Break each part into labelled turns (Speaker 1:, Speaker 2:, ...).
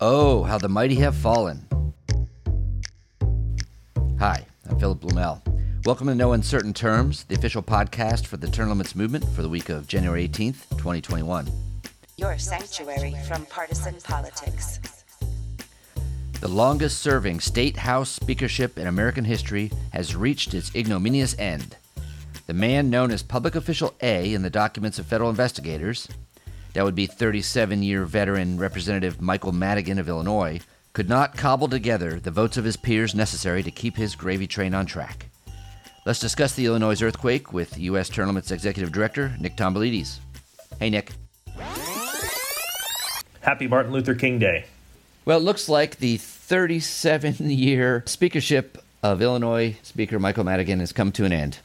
Speaker 1: Oh, how the mighty have fallen. Hi, I'm Philip Blumel. Welcome to No Uncertain Terms, the official podcast for the Term Limits Movement for the week of January 18th, 2021.
Speaker 2: Your sanctuary from partisan politics.
Speaker 1: The longest serving state house speakership in American history has reached its ignominious end. The man known as Public Official A in the documents of federal investigators, that would be 37 year veteran Representative Michael Madigan of Illinois, could not cobble together the votes of his peers necessary to keep his gravy train on track. Let's discuss the Illinois earthquake with U.S. Term Limits Executive Director Nick Tomboulides. Hey, Nick.
Speaker 3: Happy Martin Luther King Day.
Speaker 1: Well, it looks like the 37 year speakership of Illinois Speaker Michael Madigan has come to an end.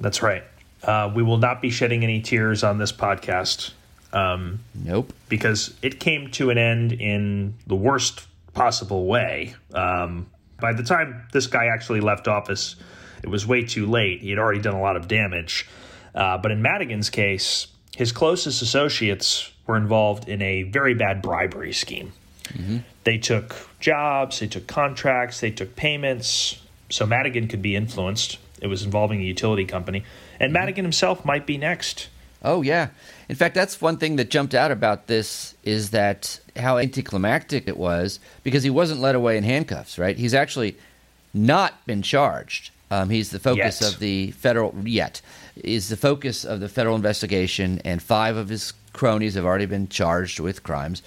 Speaker 3: That's right. Uh, we will not be shedding any tears on this podcast. Um,
Speaker 1: nope.
Speaker 3: Because it came to an end in the worst possible way. Um, by the time this guy actually left office, it was way too late. He had already done a lot of damage. Uh, but in Madigan's case, his closest associates were involved in a very bad bribery scheme. Mm-hmm. They took jobs, they took contracts, they took payments, so Madigan could be influenced. It was involving a utility company. And mm-hmm. Madigan himself might be next.
Speaker 1: Oh, yeah. In fact, that's one thing that jumped out about this is that how anticlimactic it was because he wasn't led away in handcuffs, right? He's actually not been charged. Um, he's the focus
Speaker 3: yet.
Speaker 1: of the federal yet is the focus of the federal investigation, and five of his cronies have already been charged with crimes.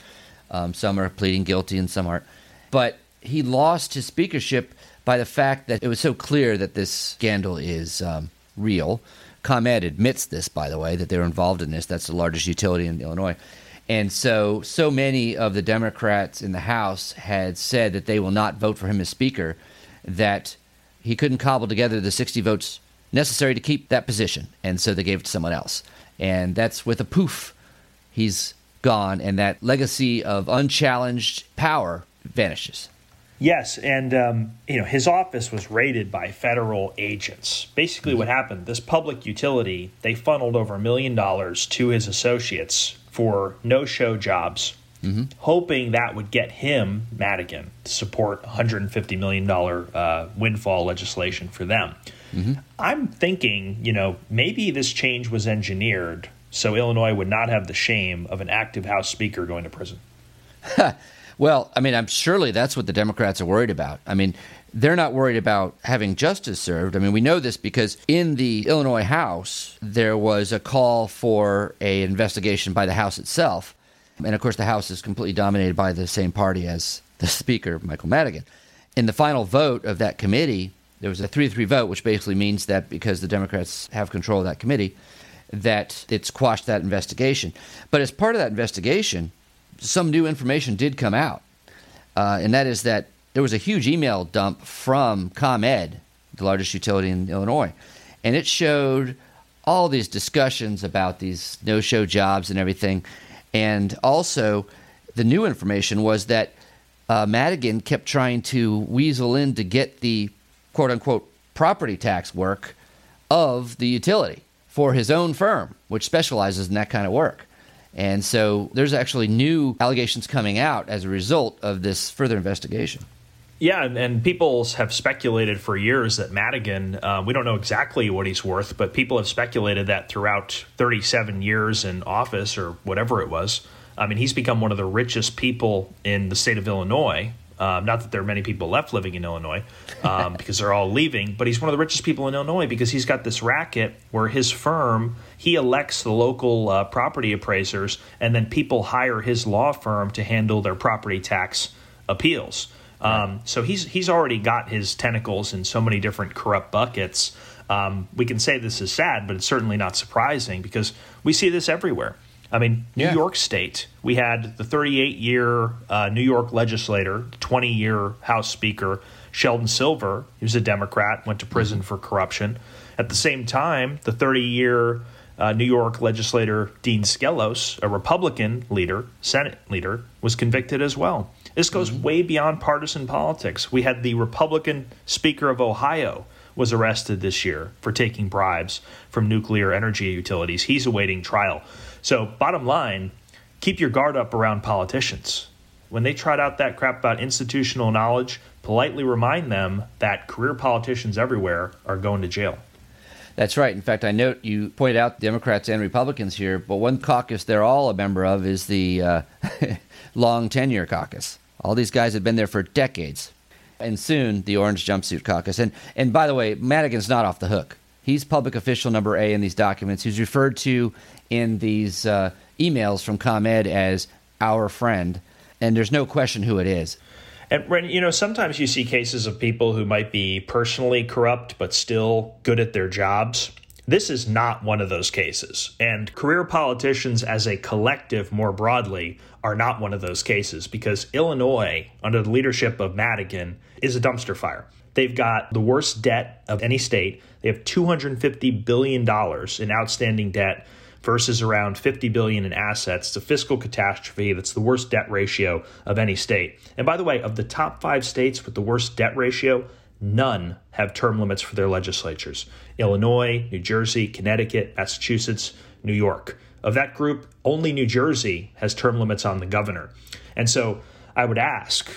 Speaker 1: Um, some are pleading guilty, and some aren't. But he lost his speakership by the fact that it was so clear that this scandal is um, real. ComEd admits this, by the way, that they're involved in this. That's the largest utility in Illinois. And so, so many of the Democrats in the House had said that they will not vote for him as Speaker that he couldn't cobble together the 60 votes necessary to keep that position. And so they gave it to someone else. And that's with a poof, he's gone, and that legacy of unchallenged power vanishes.
Speaker 3: Yes, and um, you know his office was raided by federal agents. Basically, what happened? This public utility they funneled over a million dollars to his associates for no-show jobs, mm-hmm. hoping that would get him Madigan to support 150 million dollar uh, windfall legislation for them. Mm-hmm. I'm thinking, you know, maybe this change was engineered so Illinois would not have the shame of an active House Speaker going to prison.
Speaker 1: Well, I mean, I'm surely that's what the Democrats are worried about. I mean, they're not worried about having justice served. I mean, we know this because in the Illinois House there was a call for a investigation by the House itself, and of course the House is completely dominated by the same party as the Speaker, Michael Madigan. In the final vote of that committee, there was a three-three vote, which basically means that because the Democrats have control of that committee, that it's quashed that investigation. But as part of that investigation, some new information did come out, uh, and that is that there was a huge email dump from ComEd, the largest utility in Illinois, and it showed all these discussions about these no-show jobs and everything, and also the new information was that uh, Madigan kept trying to weasel in to get the quote-unquote property tax work of the utility for his own firm, which specializes in that kind of work. And so there's actually new allegations coming out as a result of this further investigation.
Speaker 3: Yeah, and, and people have speculated for years that Madigan, uh, we don't know exactly what he's worth, but people have speculated that throughout 37 years in office or whatever it was, I mean, he's become one of the richest people in the state of Illinois. Um, not that there are many people left living in Illinois um, because they're all leaving, but he's one of the richest people in Illinois because he's got this racket where his firm he elects the local uh, property appraisers, and then people hire his law firm to handle their property tax appeals. Um, so he's he's already got his tentacles in so many different corrupt buckets. Um, we can say this is sad, but it's certainly not surprising because we see this everywhere. I mean, New yeah. York State, we had the 38 year uh, New York legislator, 20 year House Speaker, Sheldon Silver, he was a Democrat, went to prison for corruption. At the same time, the 30 year uh, New York legislator Dean Skelos, a Republican leader, Senate leader, was convicted as well. This goes mm-hmm. way beyond partisan politics. We had the Republican Speaker of Ohio was arrested this year for taking bribes from nuclear energy utilities. He's awaiting trial. So, bottom line, keep your guard up around politicians. when they trot out that crap about institutional knowledge, politely remind them that career politicians everywhere are going to jail.
Speaker 1: That's right. In fact, I note you point out Democrats and Republicans here, but one caucus they're all a member of is the uh, long tenure caucus. All these guys have been there for decades. And soon the orange jumpsuit caucus. And, and by the way, Madigan's not off the hook. He's public official number A in these documents. He's referred to in these uh, emails from ComEd as our friend. And there's no question who it is.
Speaker 3: And you know, sometimes you see cases of people who might be personally corrupt but still good at their jobs. This is not one of those cases. And career politicians as a collective more broadly are not one of those cases because Illinois, under the leadership of Madigan, is a dumpster fire. They've got the worst debt of any state. They have $250 billion in outstanding debt versus around 50 billion in assets. It's a fiscal catastrophe that's the worst debt ratio of any state. And by the way, of the top 5 states with the worst debt ratio, none have term limits for their legislatures. Illinois, New Jersey, Connecticut, Massachusetts, New York. Of that group, only New Jersey has term limits on the governor. And so I would ask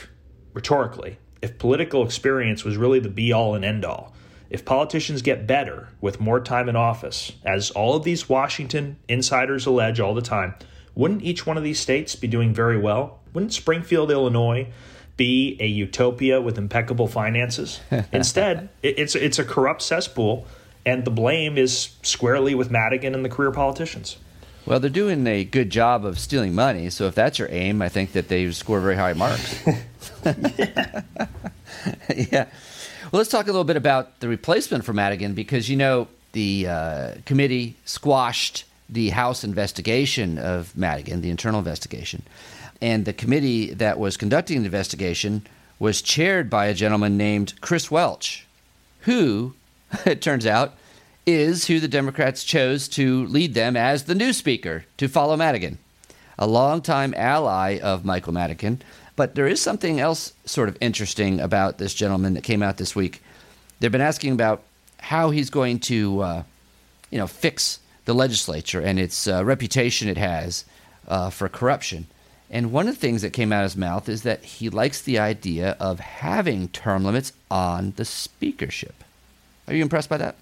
Speaker 3: rhetorically if political experience was really the be all and end all, if politicians get better with more time in office, as all of these Washington insiders allege all the time, wouldn't each one of these states be doing very well? Wouldn't Springfield, Illinois, be a utopia with impeccable finances? Instead, it's it's a corrupt cesspool, and the blame is squarely with Madigan and the career politicians.
Speaker 1: Well, they're doing a good job of stealing money, so if that's your aim, I think that they score very high marks. yeah. Well, let's talk a little bit about the replacement for Madigan because, you know, the uh, committee squashed the House investigation of Madigan, the internal investigation. And the committee that was conducting the investigation was chaired by a gentleman named Chris Welch, who, it turns out, is who the Democrats chose to lead them as the new speaker to follow Madigan, a longtime ally of Michael Madigan but there is something else sort of interesting about this gentleman that came out this week. They've been asking about how he's going to, uh, you know, fix the legislature and its uh, reputation it has uh, for corruption. And one of the things that came out of his mouth is that he likes the idea of having term limits on the speakership. Are you impressed by that?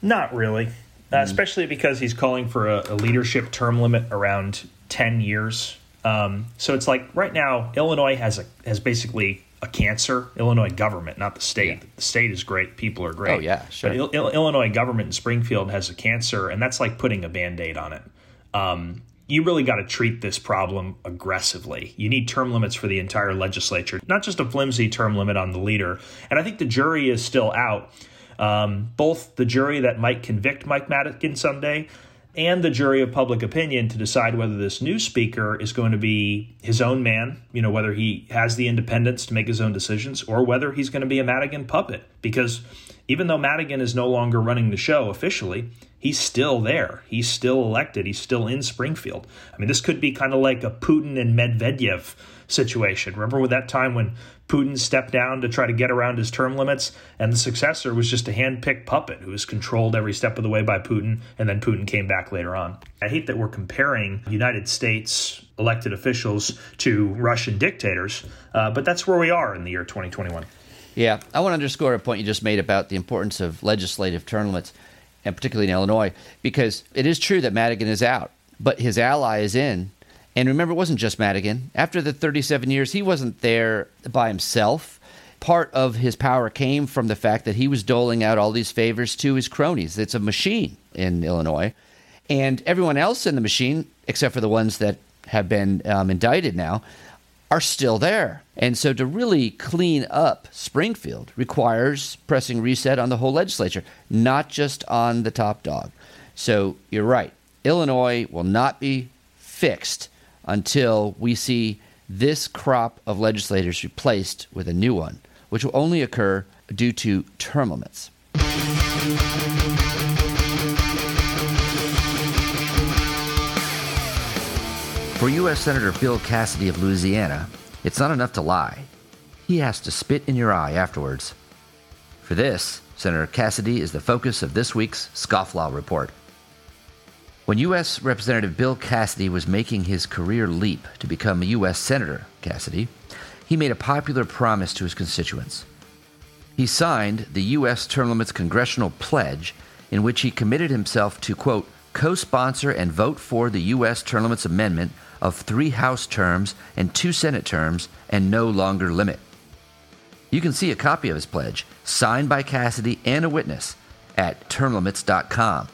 Speaker 3: Not really, mm. especially because he's calling for a, a leadership term limit around 10 years um, so it's like right now, Illinois has a has basically a cancer. Illinois government, not the state. Yeah. The state is great. People are great.
Speaker 1: Oh yeah, sure.
Speaker 3: But Il- Il- Illinois government in Springfield has a cancer, and that's like putting a band aid on it. Um, you really got to treat this problem aggressively. You need term limits for the entire legislature, not just a flimsy term limit on the leader. And I think the jury is still out. Um, both the jury that might convict Mike Madigan someday, and the jury of public opinion to decide whether this new speaker is going to be his own man, you know, whether he has the independence to make his own decisions or whether he's going to be a Madigan puppet. Because even though Madigan is no longer running the show officially, he's still there. He's still elected. He's still in Springfield. I mean, this could be kind of like a Putin and Medvedev situation. Remember with that time when Putin stepped down to try to get around his term limits, and the successor was just a hand-picked puppet who was controlled every step of the way by Putin, and then Putin came back later on. I hate that we're comparing United States elected officials to Russian dictators, uh, but that's where we are in the year 2021.
Speaker 1: Yeah, I want to underscore a point you just made about the importance of legislative term limits, and particularly in Illinois, because it is true that Madigan is out, but his ally is in and remember, it wasn't just Madigan. After the 37 years, he wasn't there by himself. Part of his power came from the fact that he was doling out all these favors to his cronies. It's a machine in Illinois. And everyone else in the machine, except for the ones that have been um, indicted now, are still there. And so to really clean up Springfield requires pressing reset on the whole legislature, not just on the top dog. So you're right. Illinois will not be fixed until we see this crop of legislators replaced with a new one, which will only occur due to term limits. For U.S. Senator Bill Cassidy of Louisiana, it's not enough to lie. He has to spit in your eye afterwards. For this, Senator Cassidy is the focus of this week's Scofflaw Report. When U.S. Representative Bill Cassidy was making his career leap to become a U.S. Senator Cassidy, he made a popular promise to his constituents. He signed the U.S. Term Limits Congressional Pledge, in which he committed himself to, quote, co sponsor and vote for the U.S. Term Limits Amendment of three House terms and two Senate terms and no longer limit. You can see a copy of his pledge, signed by Cassidy and a witness, at termlimits.com.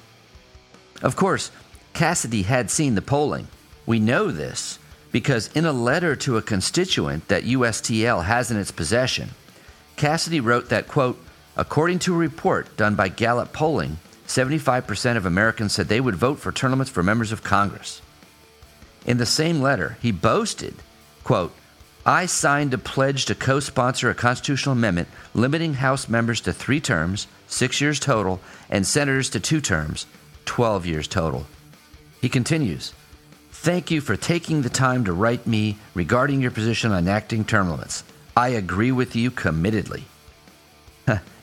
Speaker 1: Of course, Cassidy had seen the polling. We know this because in a letter to a constituent that USTL has in its possession, Cassidy wrote that, quote, according to a report done by Gallup Polling, 75% of Americans said they would vote for limits for members of Congress. In the same letter, he boasted, quote, I signed a pledge to co sponsor a constitutional amendment limiting House members to three terms, six years total, and senators to two terms, 12 years total. He continues, Thank you for taking the time to write me regarding your position on acting term limits. I agree with you committedly.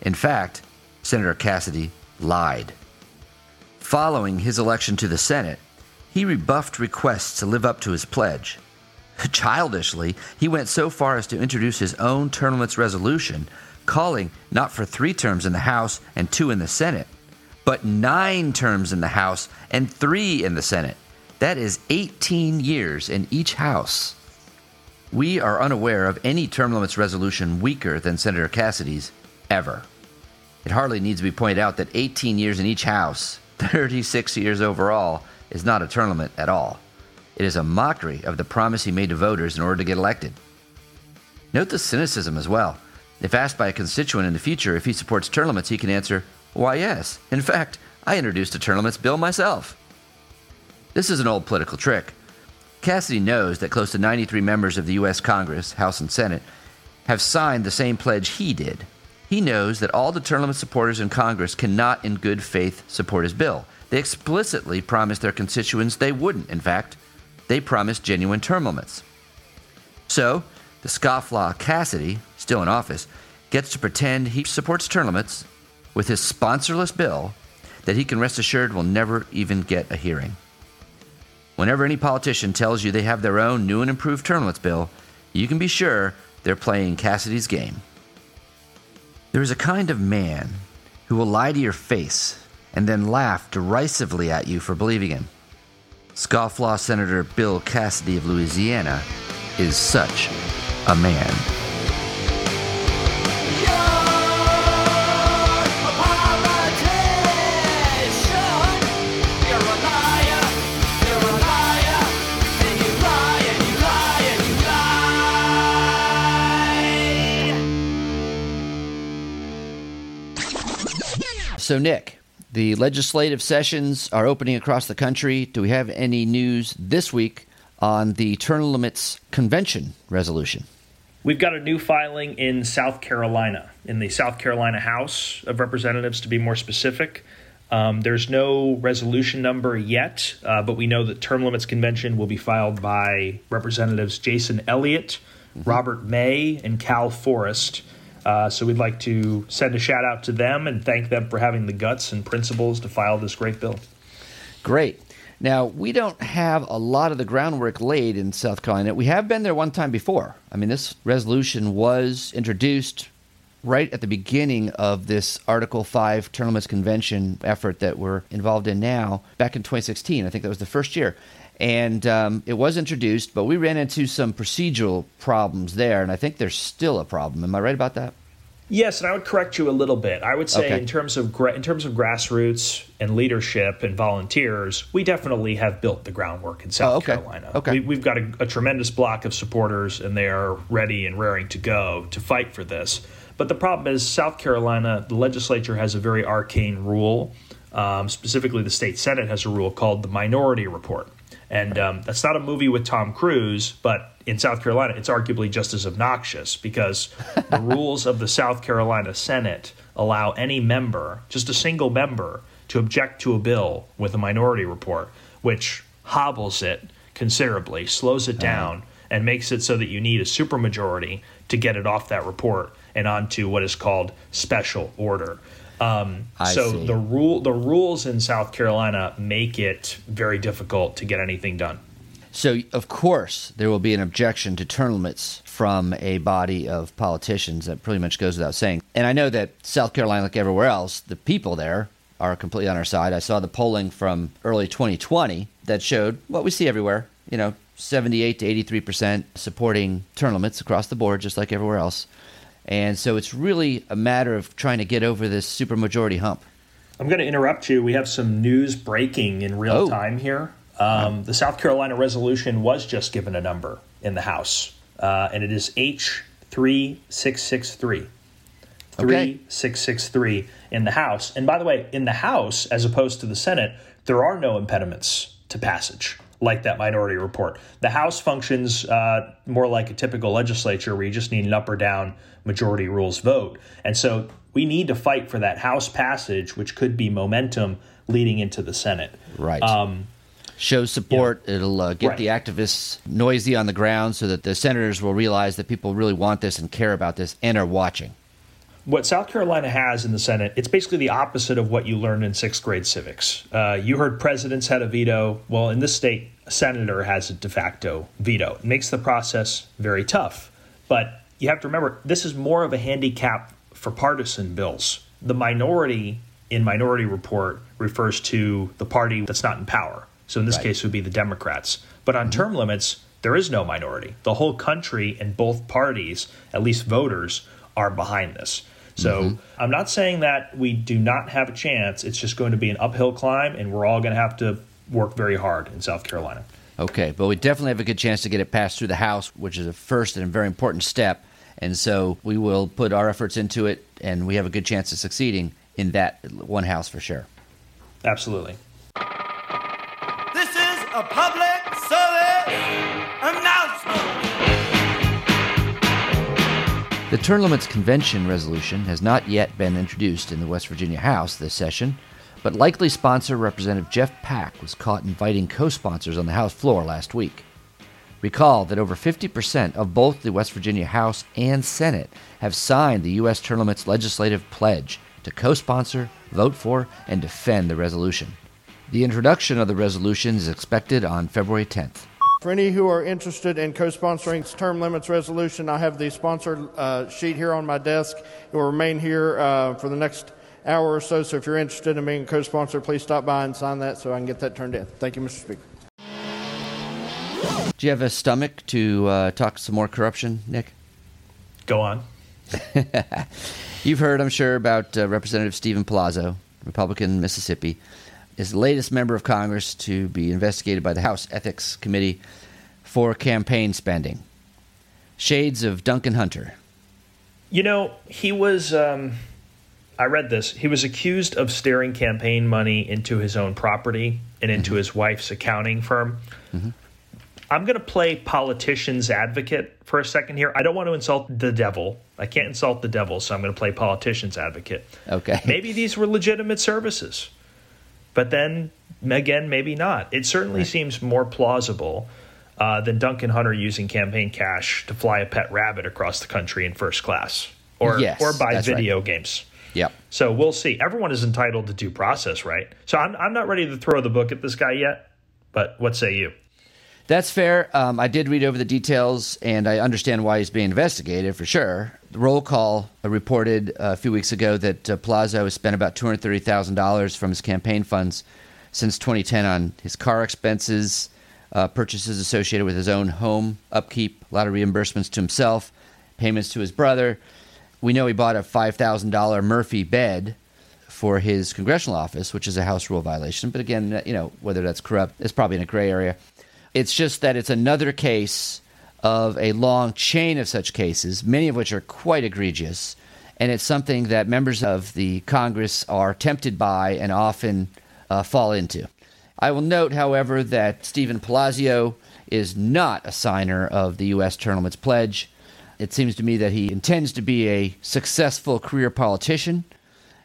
Speaker 1: In fact, Senator Cassidy lied. Following his election to the Senate, he rebuffed requests to live up to his pledge. Childishly, he went so far as to introduce his own term limits resolution, calling not for three terms in the House and two in the Senate, but nine terms in the House and three in the Senate. That is 18 years in each House. We are unaware of any term limits resolution weaker than Senator Cassidy's ever. It hardly needs to be pointed out that 18 years in each House, 36 years overall, is not a term limit at all. It is a mockery of the promise he made to voters in order to get elected. Note the cynicism as well. If asked by a constituent in the future if he supports term limits, he can answer, Why, yes. In fact, I introduced a term limits bill myself. This is an old political trick. Cassidy knows that close to 93 members of the U.S. Congress, House and Senate, have signed the same pledge he did. He knows that all the limit supporters in Congress cannot, in good faith, support his bill. They explicitly promised their constituents they wouldn't. In fact, they promised genuine term limits. So, the scofflaw Cassidy, still in office, gets to pretend he supports term limits with his sponsorless bill that he can rest assured will never even get a hearing. Whenever any politician tells you they have their own new and improved term limits bill, you can be sure they're playing Cassidy's game. There is a kind of man who will lie to your face and then laugh derisively at you for believing him. Scofflaw Senator Bill Cassidy of Louisiana is such a man. So, Nick, the legislative sessions are opening across the country. Do we have any news this week on the term limits convention resolution?
Speaker 3: We've got a new filing in South Carolina, in the South Carolina House of Representatives, to be more specific. Um, there's no resolution number yet, uh, but we know that term limits convention will be filed by Representatives Jason Elliott, mm-hmm. Robert May, and Cal Forrest. Uh, so we'd like to send a shout out to them and thank them for having the guts and principles to file this great bill.
Speaker 1: Great. Now, we don't have a lot of the groundwork laid in South Carolina. We have been there one time before. I mean, this resolution was introduced right at the beginning of this Article 5 term limits convention effort that we're involved in now, back in 2016. I think that was the first year. And um, it was introduced, but we ran into some procedural problems there, and I think there's still a problem. Am I right about that?
Speaker 3: Yes, and I would correct you a little bit. I would say okay. in terms of gra- in terms of grassroots and leadership and volunteers, we definitely have built the groundwork in South
Speaker 1: oh, okay.
Speaker 3: Carolina.
Speaker 1: Okay.
Speaker 3: We, have got a, a, tremendous block of supporters, and they are ready and raring to go to fight for this. But the problem is, South Carolina, the legislature has a very arcane rule. Um, specifically, the state senate has a rule called the Minority Report. And um, that's not a movie with Tom Cruise, but in South Carolina, it's arguably just as obnoxious because the rules of the South Carolina Senate allow any member, just a single member, to object to a bill with a minority report, which hobbles it considerably, slows it uh-huh. down, uh-huh. and makes it so that you need a supermajority to get it off that report and onto what is called special order. Um, so
Speaker 1: see.
Speaker 3: the rule the rules in South Carolina make it very difficult to get anything done.
Speaker 1: So, of course, there will be an objection to term limits from a body of politicians. That pretty much goes without saying. And I know that South Carolina, like everywhere else, the people there are completely on our side. I saw the polling from early 2020 that showed what we see everywhere. You know, 78 to 83 percent supporting term limits across the board, just like everywhere else. And so it's really a matter of trying to get over this supermajority hump.
Speaker 3: I'm going to interrupt you. We have some news breaking in real
Speaker 1: Oh.
Speaker 3: time here. Um, the South Carolina resolution was just given a number in the House, uh, and it is H three six six three.
Speaker 1: Okay.
Speaker 3: 3663 in the House. And by the way, in the House, as opposed to the Senate, there are no impediments to passage like that minority report. The House functions uh, more like a typical legislature where you just need an up or down majority rules vote. And so we need to fight for that House passage, which could be momentum leading into the Senate.
Speaker 1: Right.
Speaker 3: Um,
Speaker 1: shows support. It'll uh, get
Speaker 3: Right.
Speaker 1: the activists noisy on the ground so that the senators will realize that people really want this and care about this and are watching.
Speaker 3: what South Carolina has in the Senate, it's basically the opposite of what you learned in sixth grade civics. Uh, you heard presidents had a veto. Well, in this state, senator has a de facto veto. It makes the process very tough. But you have to remember, this is more of a handicap for partisan bills. The minority in Minority Report refers to the party that's not in power. So in this
Speaker 1: Right.
Speaker 3: case, it would be the Democrats. But on mm-hmm. term limits, there is no minority. The whole country and both parties, at least voters, are behind this. So mm-hmm. I'm not saying that we do not have a chance. It's just going to be an uphill climb, and we're all going to have to work very hard in South Carolina.
Speaker 1: Okay, but we definitely have a good chance to get it passed through the House, which is a first and a very important step. And so we will put our efforts into it, and we have a good chance of succeeding in that one House for sure.
Speaker 3: Absolutely.
Speaker 4: This is a public service announcement.
Speaker 1: The term limits convention resolution has not yet been introduced in the West Virginia House this session, but likely sponsor Representative Jeff Pack was caught inviting co sponsors on the House floor last week. Recall that over 50% of both the West Virginia House and Senate have signed the U.S. Term Limits legislative pledge to co sponsor, vote for, and defend the resolution. The introduction of the resolution is expected on February 10th.
Speaker 5: For any who are interested in co-sponsoring this term limits resolution, I have the sponsor uh, sheet here on my desk. It will remain here uh, for the next hour or so. So if you're interested in being a co-sponsor, please stop by and sign that so I can get that turned in. Thank you, Mr. Speaker.
Speaker 1: Do you have a stomach to uh, talk some more corruption, Nick?
Speaker 3: Go on.
Speaker 1: You've heard, I'm sure, about uh, Representative Stephen Palazzo, Republican, Mississippi, is the latest member of Congress to be investigated by the House Ethics Committee for campaign spending. Shades of Duncan Hunter.
Speaker 3: You know, he was. Um, I read this. He was accused of steering campaign money into his own property and into his wife's accounting firm. I'm going to play politician's advocate for a second here. I don't want to insult the devil. I can't insult the devil, so I'm going to play politician's advocate.
Speaker 1: Okay.
Speaker 3: Maybe these were legitimate services, but then again, maybe not. It certainly seems more plausible uh, than Duncan Hunter using campaign cash to fly a pet rabbit across the country in first class, or
Speaker 1: Yes,
Speaker 3: or buy
Speaker 1: that's right.
Speaker 3: video games.
Speaker 1: Yep.
Speaker 3: So we'll see. Everyone is entitled to due process, right? So I'm I'm not ready to throw the book at this guy yet. But what say you?
Speaker 1: That's fair. Um, I did read over the details, and I understand why he's being investigated for sure. The roll call uh, reported uh, a few weeks ago that uh, Palazzo has spent about two hundred thirty thousand dollars from his campaign funds since 2010 on his car expenses, uh, purchases associated with his own home upkeep, a lot of reimbursements to himself, payments to his brother. We know he bought a five thousand dollar Murphy bed for his congressional office, which is a House rule violation. But again, you know whether that's corrupt is probably in a gray area. It's just that it's another case of a long chain of such cases, many of which are quite egregious, and it's something that members of the Congress are tempted by and often uh, fall into. I will note, however, that Stephen Palazzo is not a signer of the U.S. Limits Pledge. It seems to me that he intends to be a successful career politician.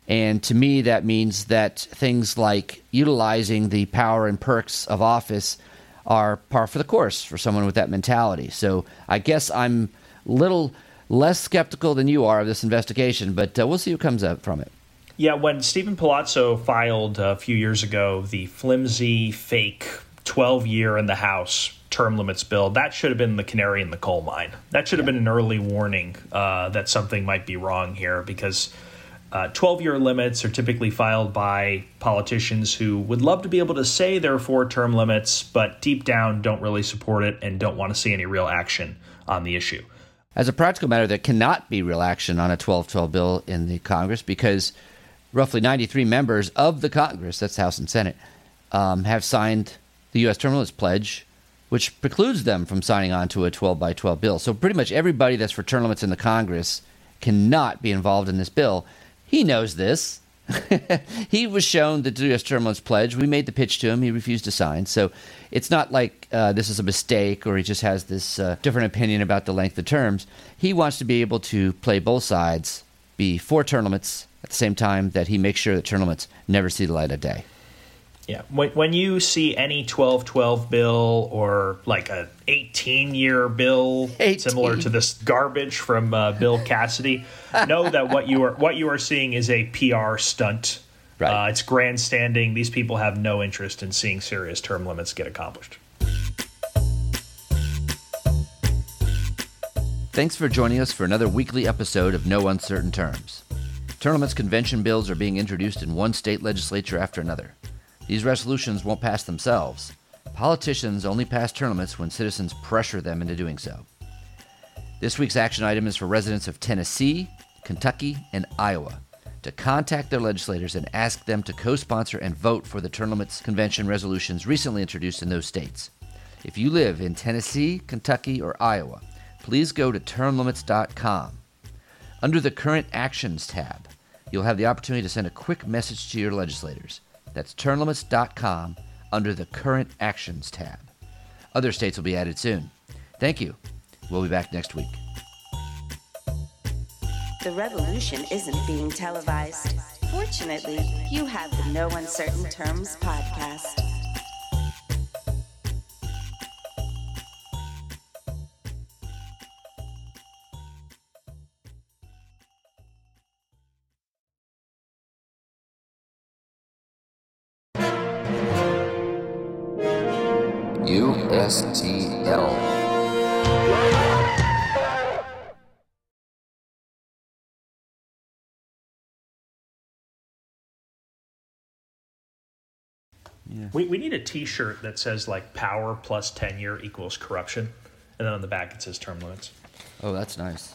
Speaker 1: And to me, that means that things like utilizing the power and perks of office are par for the course for someone with that mentality. So I guess I'm a little less skeptical than you are of this investigation, but uh, we'll see what comes up from it.
Speaker 3: Yeah, when Stephen Palazzo filed a few years ago the flimsy, fake 12 year in the House term limits bill, that should have been the canary in the coal mine. That should have been an early warning uh, that something might be wrong here because 12 uh, year limits are typically filed by politicians who would love to be able to say there are four term limits, but deep down don't really support it and don't want to see any real action on the issue.
Speaker 1: As a practical matter, there cannot be real action on a 1212 bill in the Congress because roughly 93 members of the Congress, that's House and Senate, um, have signed the U.S. term limits pledge, which precludes them from signing on to a 12 by 12 bill. So pretty much everybody that's for limits in the Congress cannot be involved in this bill. He knows this. he was shown the U.S. term limits pledge. We made the pitch to him. He refused to sign. So it's not like uh, this is a mistake or he just has this uh, different opinion about the length of terms. He wants to be able to play both sides, be for limits at the same time that he makes sure that limits never see the light of day.
Speaker 3: Yeah, when when you see any twelve twelve bill or like a eighteen year bill
Speaker 1: 18.
Speaker 3: similar to this garbage from uh, Bill Cassidy, know that what you are what you are seeing is a PR stunt.
Speaker 1: Right.
Speaker 3: Uh, it's grandstanding. These people have no interest in seeing serious term limits get accomplished.
Speaker 1: Thanks for joining us for another weekly episode of No Uncertain Terms. Term limits convention bills are being introduced in one state legislature after another. These resolutions won't pass themselves. Politicians only pass limits when citizens pressure them into doing so. This week's action item is for residents of Tennessee, Kentucky, and Iowa to contact their legislators and ask them to co sponsor and vote for the limits convention resolutions recently introduced in those states. If you live in Tennessee, Kentucky, or Iowa, please go to termlimits.com. Under the Current Actions tab, you'll have the opportunity to send a quick message to your legislators. That's termlimits.com under the Current Actions tab. Other states will be added soon. Thank you. We'll be back next week.
Speaker 2: The revolution isn't being televised. Fortunately, you have the No Uncertain Terms podcast.
Speaker 1: USTL.
Speaker 3: We, we need a T-shirt that says like power plus tenure equals corruption, and then on the back it says term limits.
Speaker 1: Oh, that's nice.